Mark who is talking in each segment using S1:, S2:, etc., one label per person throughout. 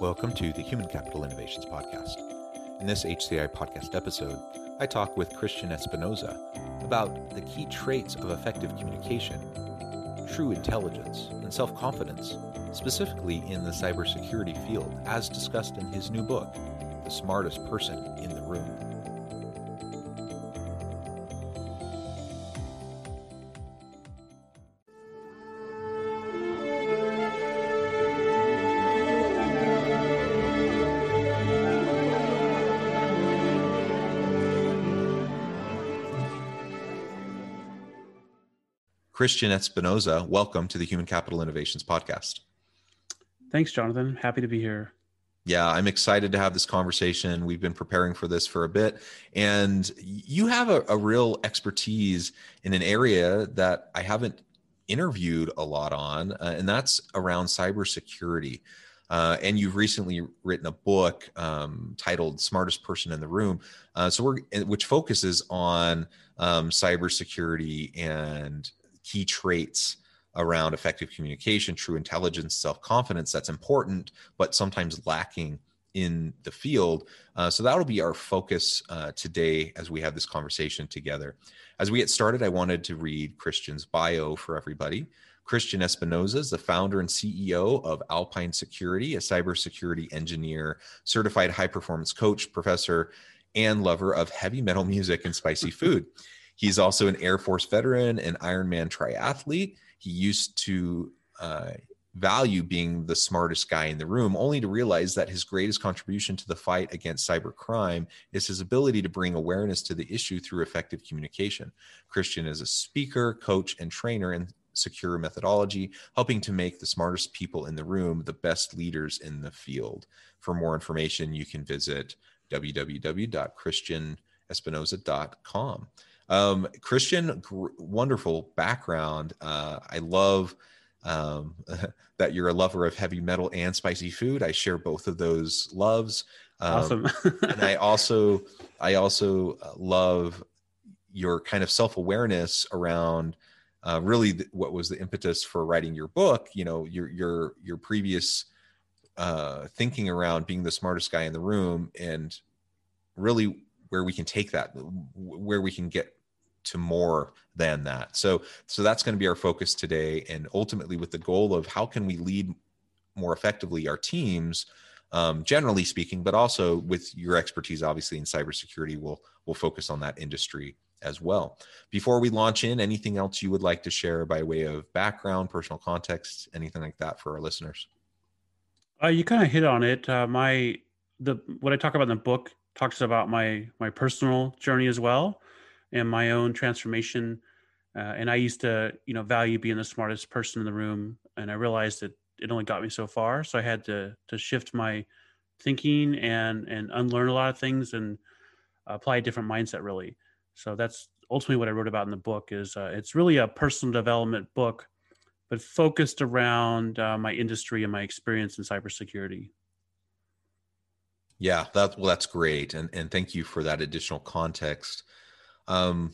S1: Welcome to the Human Capital Innovations Podcast. In this HCI podcast episode, I talk with Christian Espinosa about the key traits of effective communication, true intelligence, and self confidence, specifically in the cybersecurity field, as discussed in his new book, The Smartest Person in the Room. Christian Espinosa, welcome to the Human Capital Innovations Podcast.
S2: Thanks, Jonathan. Happy to be here.
S1: Yeah, I'm excited to have this conversation. We've been preparing for this for a bit, and you have a, a real expertise in an area that I haven't interviewed a lot on, uh, and that's around cybersecurity. Uh, and you've recently written a book um, titled "Smartest Person in the Room," uh, so we're which focuses on um, cybersecurity and key traits around effective communication, true intelligence, self confidence that's important, but sometimes lacking in the field. Uh, so that'll be our focus uh, today as we have this conversation together. As we get started, I wanted to read Christian's bio for everybody. Christian Espinosa is the founder and CEO of Alpine Security, a cybersecurity engineer, certified high performance coach, professor, and lover of heavy metal music and spicy food. He's also an Air Force veteran and Ironman triathlete. He used to uh, value being the smartest guy in the room, only to realize that his greatest contribution to the fight against cybercrime is his ability to bring awareness to the issue through effective communication. Christian is a speaker, coach, and trainer in secure methodology, helping to make the smartest people in the room the best leaders in the field. For more information, you can visit www.christianespinosa.com. Um, Christian, gr- wonderful background. Uh, I love um, that you're a lover of heavy metal and spicy food. I share both of those loves.
S2: Um, awesome.
S1: and I also, I also uh, love your kind of self awareness around. Uh, really, th- what was the impetus for writing your book? You know, your your your previous uh, thinking around being the smartest guy in the room, and really where we can take that, where we can get to more than that. So so that's going to be our focus today and ultimately with the goal of how can we lead more effectively our teams um, generally speaking, but also with your expertise obviously in cybersecurity we'll we'll focus on that industry as well. Before we launch in, anything else you would like to share by way of background, personal context, anything like that for our listeners?
S2: Uh, you kind of hit on it. Uh, my the what I talk about in the book talks about my my personal journey as well and my own transformation. Uh, and I used to, you know, value being the smartest person in the room, and I realized that it only got me so far. So I had to to shift my thinking and and unlearn a lot of things and apply a different mindset. Really, so that's ultimately what I wrote about in the book. Is uh, it's really a personal development book, but focused around uh, my industry and my experience in cybersecurity.
S1: Yeah, that well, that's great, and and thank you for that additional context. Um,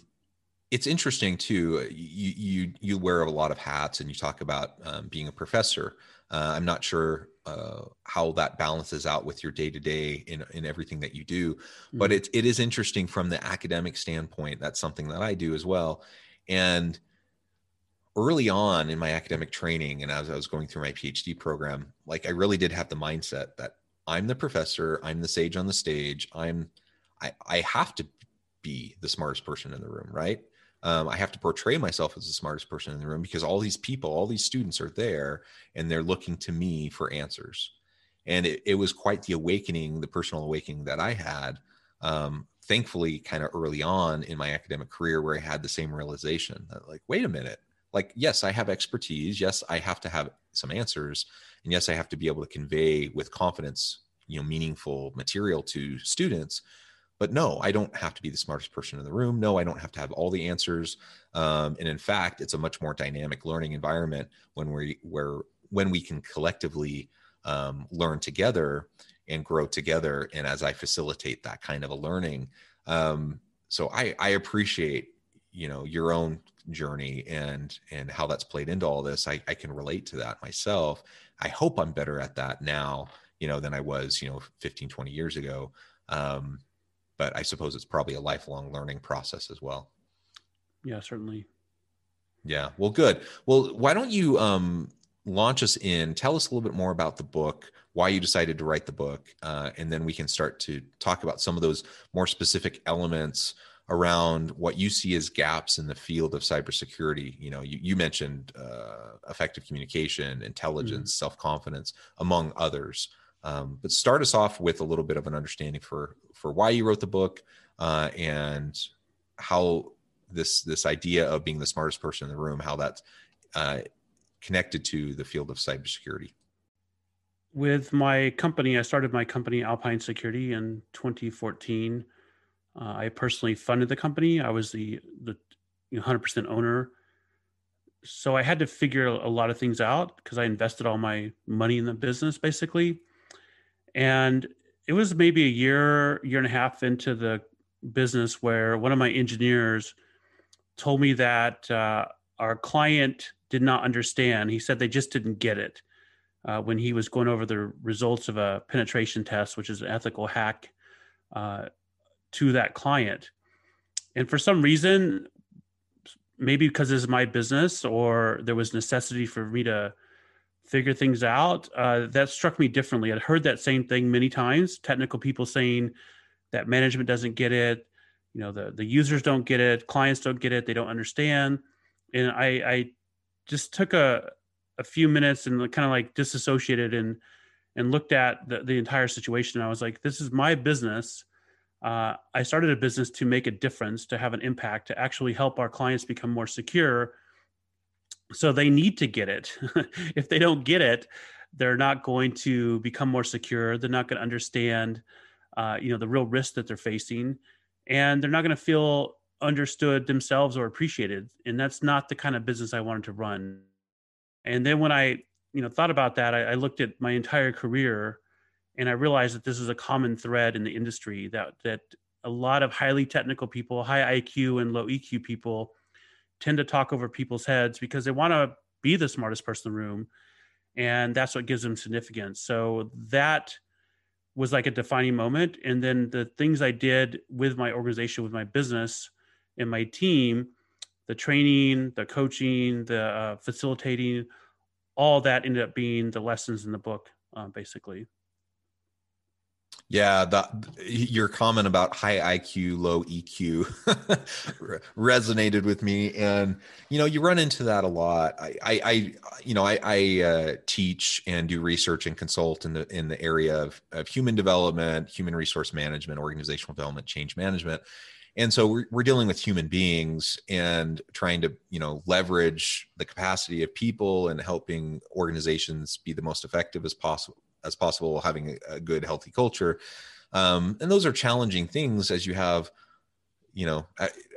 S1: it's interesting too. You you you wear a lot of hats, and you talk about um, being a professor. Uh, I'm not sure uh, how that balances out with your day to day in in everything that you do, but it it is interesting from the academic standpoint. That's something that I do as well, and early on in my academic training and as I was going through my PhD program, like I really did have the mindset that I'm the professor, I'm the sage on the stage, I'm I, I have to be the smartest person in the room, right? Um, I have to portray myself as the smartest person in the room because all these people, all these students are there and they're looking to me for answers. And it, it was quite the awakening, the personal awakening that I had. Um, thankfully, kind of early on in my academic career, where I had the same realization that, like, wait a minute, like yes i have expertise yes i have to have some answers and yes i have to be able to convey with confidence you know meaningful material to students but no i don't have to be the smartest person in the room. No i don't have to have all the answers. Um, and in fact it's a much more dynamic learning environment when we where when we can collectively um, learn together and grow together and as i facilitate that kind of a learning. Um, so I, I appreciate you know your own journey and and how that's played into all this. I, I can relate to that myself. I hope i'm better at that now you know than i was you know 15 20 years ago. Um, but i suppose it's probably a lifelong learning process as well
S2: yeah certainly
S1: yeah well good well why don't you um launch us in tell us a little bit more about the book why you decided to write the book uh, and then we can start to talk about some of those more specific elements around what you see as gaps in the field of cybersecurity. You know, you, you mentioned uh, effective communication, intelligence, mm-hmm. self confidence, among others. Um, but start us off with a little bit of an understanding for for why you wrote the book uh, and how this this idea of being the smartest person in the room, how that's uh, connected to the field of cybersecurity.
S2: With my company, I started my company Alpine Security in 2014 uh, I personally funded the company. I was the the 100% owner. So I had to figure a lot of things out because I invested all my money in the business basically. And it was maybe a year, year and a half into the business where one of my engineers told me that uh, our client did not understand. He said they just didn't get it uh, when he was going over the results of a penetration test, which is an ethical hack uh, to that client. And for some reason, maybe because this is my business or there was necessity for me to figure things out, uh, that struck me differently. I'd heard that same thing many times. Technical people saying that management doesn't get it, you know, the the users don't get it, clients don't get it, they don't understand. And I, I just took a a few minutes and kind of like disassociated and and looked at the, the entire situation. I was like, this is my business uh, I started a business to make a difference, to have an impact, to actually help our clients become more secure. So they need to get it. if they don't get it, they're not going to become more secure. They're not going to understand, uh, you know, the real risk that they're facing, and they're not going to feel understood themselves or appreciated. And that's not the kind of business I wanted to run. And then when I, you know, thought about that, I, I looked at my entire career and I realized that this is a common thread in the industry that that a lot of highly technical people, high IQ and low EQ people, tend to talk over people's heads because they want to be the smartest person in the room, and that's what gives them significance. So that was like a defining moment, and then the things I did with my organization, with my business, and my team, the training, the coaching, the uh, facilitating, all that ended up being the lessons in the book, uh, basically.
S1: Yeah, that your comment about high IQ, low EQ resonated with me, and you know you run into that a lot. I, I, I you know, I, I uh, teach and do research and consult in the in the area of, of human development, human resource management, organizational development, change management, and so we're, we're dealing with human beings and trying to you know leverage the capacity of people and helping organizations be the most effective as possible as possible while having a, good healthy culture um, and those are challenging things as you have you know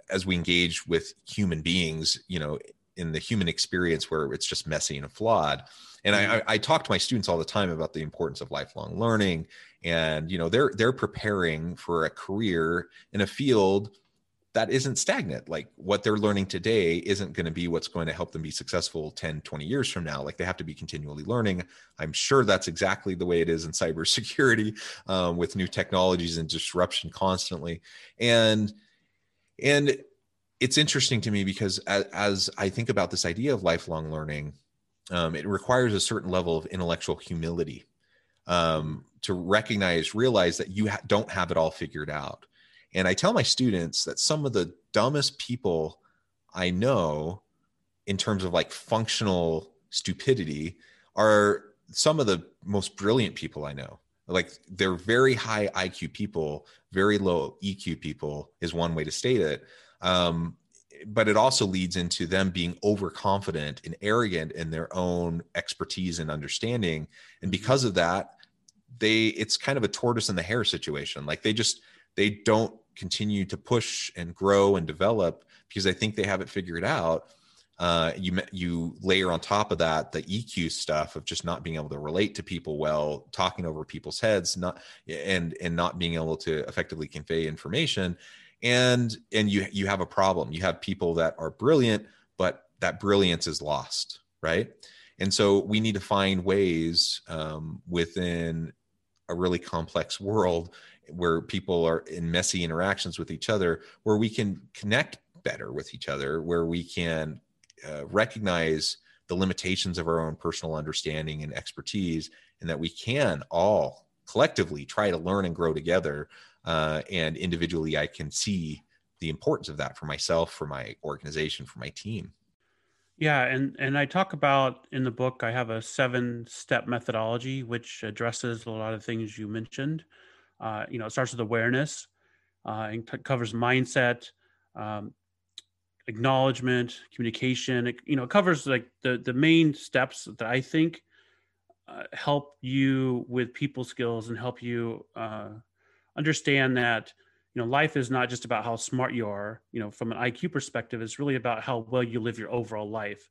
S1: as we engage with human beings you know in the human experience where it's just messy and flawed and I, mm-hmm. I talk to my students all the time about the importance of lifelong learning and you know they're they're preparing for a career in a field that isn't stagnant. Like what they're learning today isn't going to be what's going to help them be successful 10 20 years from now. Like they have to be continually learning. I'm sure that's exactly the way it is in cybersecurity um, with new technologies and disruption constantly. And and it's interesting to me because as, as i think about this idea of lifelong learning um, it requires a certain level of intellectual humility um, to recognize realize that you ha- don't have it all figured out and I tell my students that some of the dumbest people I know in terms of like functional stupidity are some of the most brilliant people I know. Like they're very high IQ people, very low EQ people is one way to state it. Um, but it also leads into them being overconfident and arrogant in their own expertise and understanding and because of that they it's kind of a tortoise and the hare situation like they just they don't continue to push and grow and develop because I think they have it figured out uh, you you layer on top of that the EQ stuff of just not being able to relate to people well, talking over people's heads, not and and not being able to effectively convey information, and and you you have a problem. You have people that are brilliant, but that brilliance is lost, right? And so we need to find ways um, within a really complex world where people are in messy interactions with each other, where we can connect better with each other, where we can uh, recognize the limitations of our own personal understanding and expertise, and that we can all collectively try to learn and grow together. Uh, and individually, I can see the importance of that for myself, for my organization, for my team.
S2: Yeah, and and I talk about in the book. I have a seven-step methodology which addresses a lot of things you mentioned. Uh, you know, it starts with awareness uh, and covers mindset, um, acknowledgement, communication. It, you know, it covers like the the main steps that I think uh, help you with people skills and help you uh, understand that you know life is not just about how smart you are. You know, from an IQ perspective, it's really about how well you live your overall life.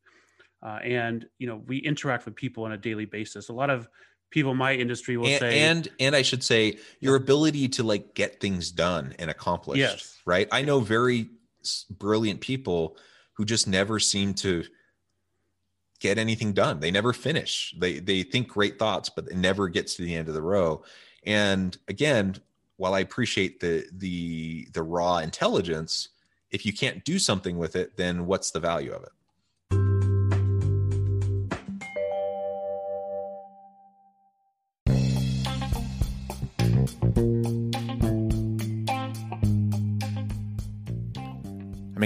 S2: Uh, and you know, we interact with people on a daily basis. A lot of people in my industry will
S1: and,
S2: say
S1: and and i should say your ability to like get things done and accomplished
S2: Yes.
S1: right? I know very brilliant people who just never seem to get anything done. They never finish. They they think great thoughts but it never gets to the end of the row. And again while i appreciate the the the raw intelligence if you can't do something with it then what's the value of it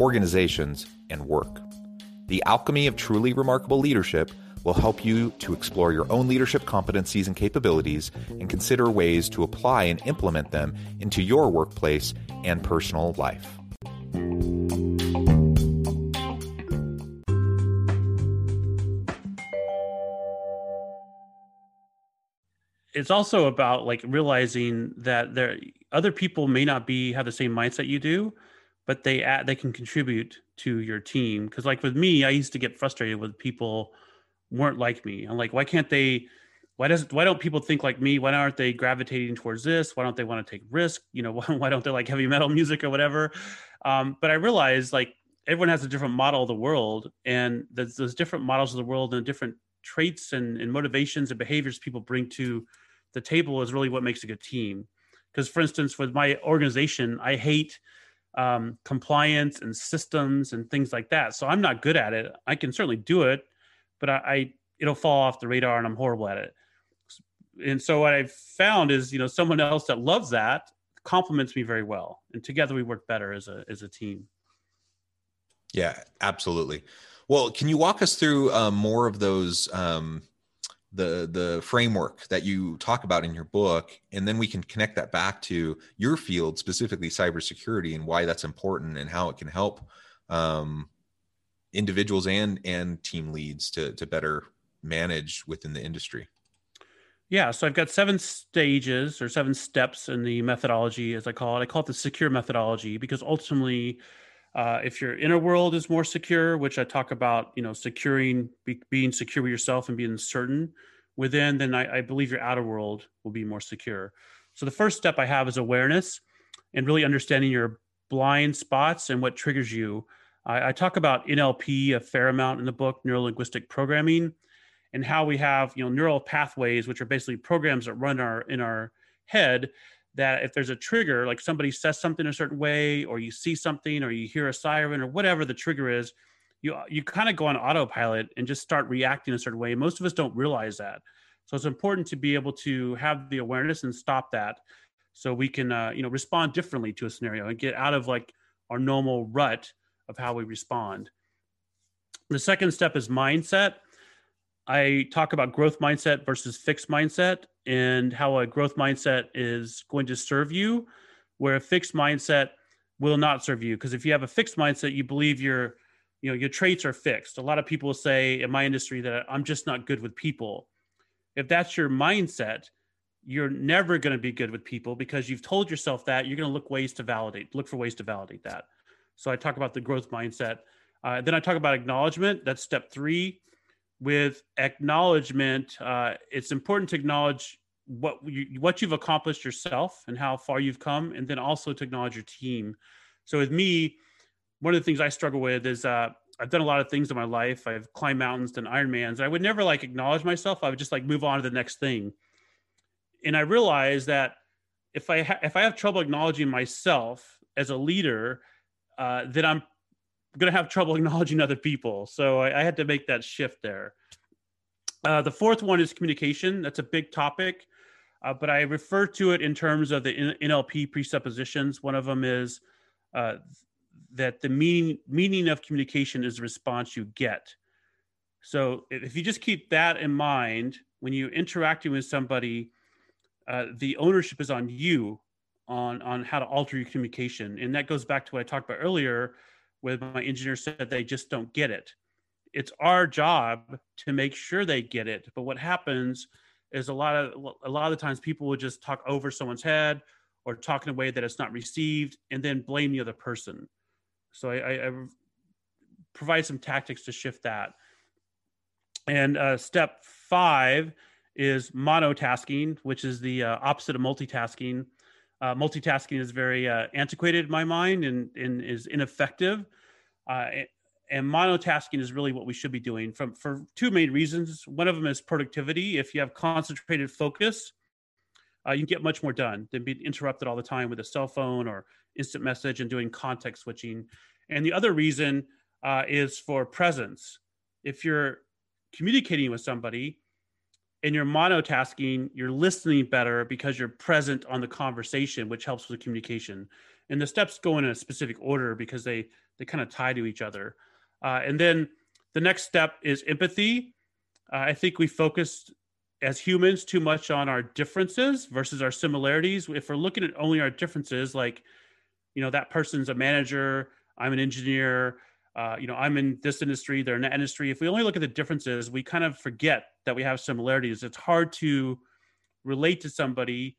S1: organizations, and work. The Alchemy of Truly Remarkable Leadership will help you to explore your own leadership competencies and capabilities and consider ways to apply and implement them into your workplace and personal life.
S2: it's also about like realizing that there other people may not be have the same mindset you do but they add, they can contribute to your team because like with me i used to get frustrated with people weren't like me. I'm like why can't they why does why don't people think like me? Why aren't they gravitating towards this? Why don't they want to take risk? You know why, don't they like heavy metal music or whatever? Um, but i realized like everyone has a different model of the world and there's different models of the world and different traits and, and motivations and behaviors people bring to the table is really what makes a good team. Because for instance with my organization i hate um, compliance and systems and things like that. So i'm not good at it. I can certainly do it but I, I it'll fall off the radar and i'm horrible at it. And so what i've found is you know someone else that loves that complements me very well and together we work better as a as a team.
S1: Yeah, absolutely. Well, can you walk us through um, more of those um, the the framework that you talk about in your book, and then we can connect that back to your field, specifically cybersecurity, and why that's important and how it can help um, individuals and and team leads to to better manage within the industry.
S2: Yeah, so I've got seven stages or seven steps in the methodology, as I call it. I call it the secure methodology because ultimately, Uh, if your inner world is more secure, which I talk about, you know, securing, be, being secure with yourself and being certain within, then I, I, believe your outer world will be more secure. So the first step I have is awareness and really understanding your blind spots and what triggers you. I, I talk about NLP a fair amount in the book, neuro linguistic programming, and how we have you know neural pathways, which are basically programs that run our in our head that if there's a trigger, like somebody says something a certain way, or you see something, or you hear a siren, or whatever the trigger is, you you kind of go on autopilot and just start reacting a certain way. Most of us don't realize that, so it's important to be able to have the awareness and stop that, so we can uh, you know respond differently to a scenario and get out of like our normal rut of how we respond. The second step is mindset. I talk about growth mindset versus fixed mindset and how a growth mindset is going to serve you, where a fixed mindset will not serve you. Because if you have a fixed mindset, you believe your, you know, your traits are fixed. A lot of people say in my industry that I'm just not good with people. If that's your mindset, you're never going to be good with people because you've told yourself that you're going to look ways to validate, look for ways to validate that. So I talk about the growth mindset. Uh, then I talk about acknowledgement. That's step three with acknowledgement, uh, it's important to acknowledge what you, what you've accomplished yourself and how far you've come, and then also to acknowledge your team. So with me, one of the things I struggle with is uh, I've done a lot of things in my life. I've climbed mountains, done Ironmans. I would never like acknowledge myself. I would just like move on to the next thing. And I realized that if I ha- if I have trouble acknowledging myself as a leader, uh, then I'm going to have trouble acknowledging other people. So I, I had to make that shift there. Uh, the fourth one is communication. That's a big topic, uh, but I refer to it in terms of the NLP presuppositions. One of them is uh, that the meaning meaning of communication is the response you get. So if you just keep that in mind when you're interacting with somebody, uh, the ownership is on you on on how to alter your communication, and that goes back to what I talked about earlier where my engineer said they just don't get it. It's our job to make sure they get it. But what happens is a lot of a lot of the times people will just talk over someone's head or talk in a way that it's not received and then blame the other person. So I, I, I provide some tactics to shift that. And uh, step five is monotasking, which is the uh, opposite of multitasking uh, multitasking is very uh, antiquated in my mind and, and is ineffective. Uh, and monotasking is really what we should be doing from for two main reasons. One of them is productivity. If you have concentrated focus, uh, you can get much more done than being interrupted all the time with a cell phone or instant message and doing context switching. And the other reason uh, is for presence. If you're communicating with somebody, and you're monotasking, you're listening better because you're present on the conversation, which helps with communication. And the steps go in a specific order because they they kind of tie to each other. Uh, and then the next step is empathy. Uh, I think we focus as humans too much on our differences versus our similarities. If we're looking at only our differences, like you know that person's a manager, I'm an engineer, uh, you know, I'm in this industry, they're in that industry. If we only look at the differences, we kind of forget that we have similarities. It's hard to relate to somebody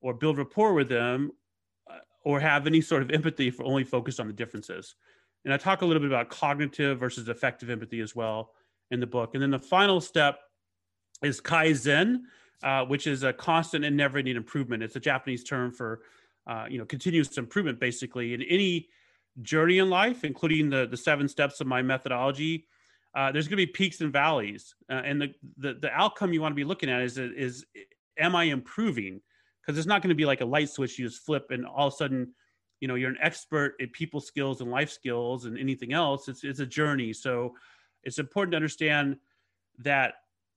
S2: or build rapport with them uh, or have any sort of empathy we're only focused on the differences. And I talk a little bit about cognitive versus affective empathy as well in the book. And then the final step is kaizen, uh, which is a constant and never-ending improvement. It's a Japanese term for, uh, you know, continuous improvement, basically. In any journey in life, including the the seven steps of my methodology, uh, there's going to be peaks and valleys, uh, and the, the the outcome you want to be looking at is is am I improving? Because it's not going to be like a light switch you just flip and all of a sudden, you know, you're an expert at people skills and life skills and anything else. It's it's a journey, so it's important to understand that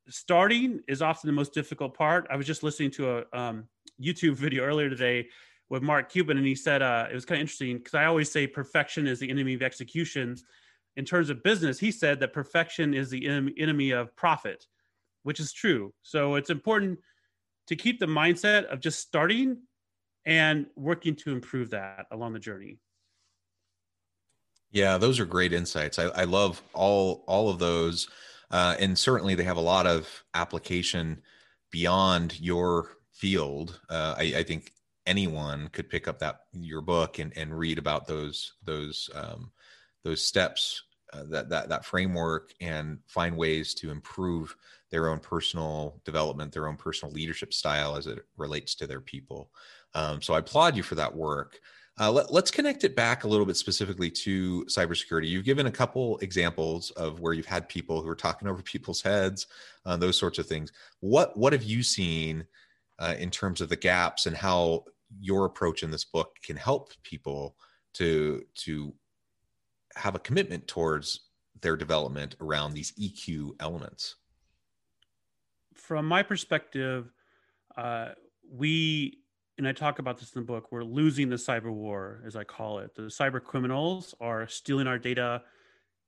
S2: starting is often the most difficult part. I was just listening to a um, YouTube video earlier today with Mark Cuban, and he said uh, it was kind of interesting because I always say perfection is the enemy of execution. In terms of business, he said that perfection is the enemy of profit, which is true. So it's important to keep the mindset of just starting and working to improve that along the journey.
S1: Yeah, those are great insights. I, I love all all of those, uh, and certainly they have a lot of application beyond your field. Uh, I, I, think anyone could pick up that your book and, and read about those those um, those steps uh, that that that framework and find ways to improve their own personal development, their own personal leadership style as it relates to their people. Um, so I applaud you for that work. Uh, let, us connect it back a little bit specifically to cybersecurity. You've given a couple examples of where you've had people who are talking over people's heads, uh, those sorts of things. What what have you seen uh, in terms of the gaps and how your approach in this book can help people to to have a commitment towards their development around these EQ elements?
S2: From my perspective, uh, we and I talk about this in the book, we're losing the cyber war, as I call it. The cyber criminals are stealing our data,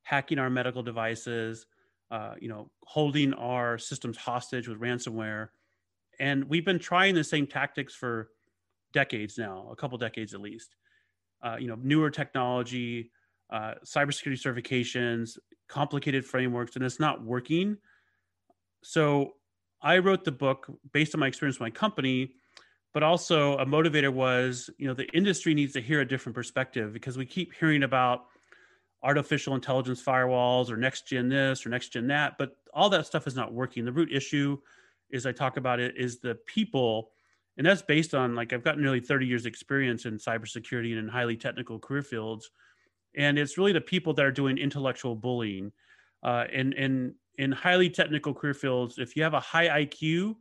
S2: hacking our medical devices, uh, you know, holding our systems hostage with ransomware. And we've been trying the same tactics for decades now, a couple decades at least. Uh, you know, newer technology, uh, cybersecurity certifications, complicated frameworks, and it's not working. So I wrote the book based on my experience with my company but also a motivator was you know the industry needs to hear a different perspective because we keep hearing about artificial intelligence firewalls or next gen this or next gen that but all that stuff is not working the root issue is i talk about it is the people and that's based on like i've got nearly 30 years experience in cybersecurity and in highly technical career fields and it's really the people that are doing intellectual bullying uh, and and in highly technical career fields if you have a high iq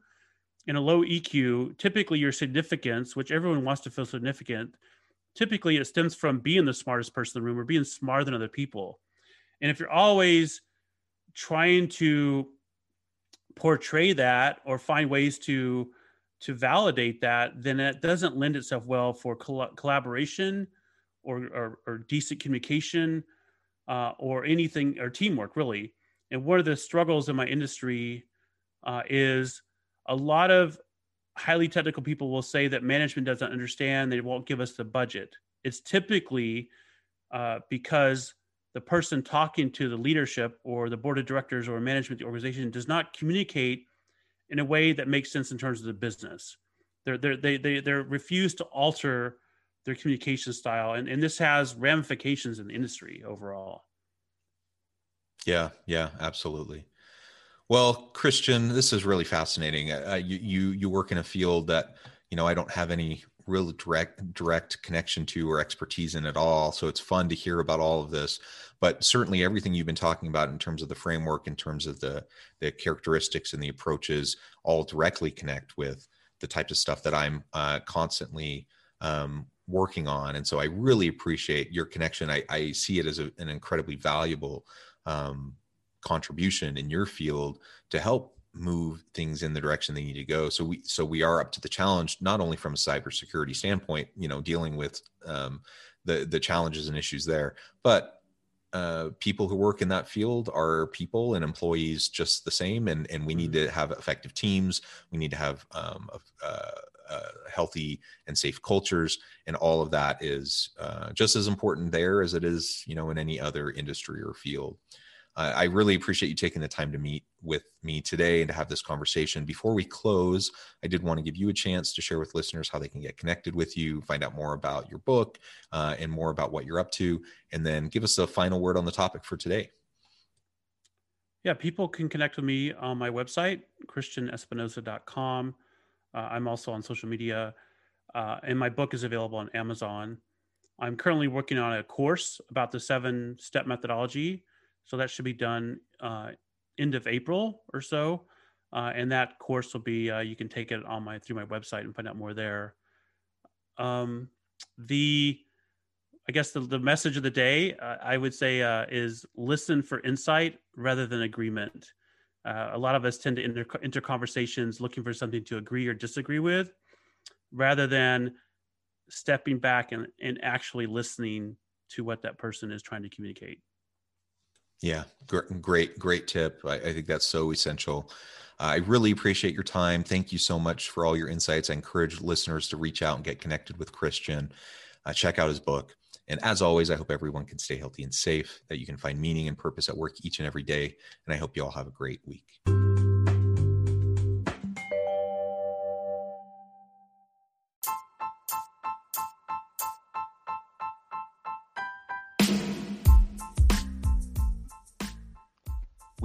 S2: and a low EQ, typically your significance, which everyone wants to feel significant, typically it stems from being the smartest person in the room or being smarter than other people. And if you're always trying to portray that or find ways to to validate that, then it doesn't lend itself well for col- collaboration or, or, or, decent communication uh, or anything or teamwork really. And one of the struggles in my industry uh, is a lot of highly technical people will say that management doesn't understand they won't give us the budget it's typically uh, because the person talking to the leadership or the board of directors or management the organization does not communicate in a way that makes sense in terms of the business they're, they're, they, they, they're refused to alter their communication style and, and this has ramifications in the industry overall
S1: yeah yeah absolutely well, Christian, this is really fascinating. Uh, you, you you work in a field that you know I don't have any real direct direct connection to or expertise in at all. So it's fun to hear about all of this. But certainly everything you've been talking about in terms of the framework, in terms of the the characteristics and the approaches, all directly connect with the types of stuff that I'm uh, constantly um, working on. And so I really appreciate your connection. I, I see it as a, an incredibly valuable um, contribution in your field to help move things in the direction they need to go. So we so we are up to the challenge not only from a cybersecurity standpoint, you know, dealing with um, the the challenges and issues there, but uh, people who work in that field are people and employees just the same, and and we need mm-hmm. to have effective teams. We need to have um, uh, uh, healthy and safe cultures, and all of that is uh, just as important there as it is, you know, in any other industry or field. I really appreciate you taking the time to meet with me today and to have this conversation. Before we close, I did want to give you a chance to share with listeners how they can get connected with you, find out more about your book, uh, and more about what you're up to, and then give us a final word on the topic for today.
S2: Yeah, people can connect with me on my website, christianespinosa.com. Uh, I'm also on social media, uh, and my book is available on Amazon. I'm currently working on a course about the seven step methodology so that should be done uh, end of April or so. Uh, and that course will be uh, you can take it on my through my website and find out more there. Um, the I guess the, the message of the day uh, I would say uh, is listen for insight rather than agreement. Uh, a lot of us tend to enter, enter conversations looking for something to agree or disagree with, rather than stepping back and, and actually listening to what that person is trying to communicate.
S1: Yeah, great, great tip. I, I think that's so essential. I really appreciate your time. Thank you so much for all your insights. I encourage listeners to reach out and get connected with Christian. Uh, check out his book. And as always, I hope everyone can stay healthy and safe, that you can find meaning and purpose at work each and every day. And I hope you all have a great week.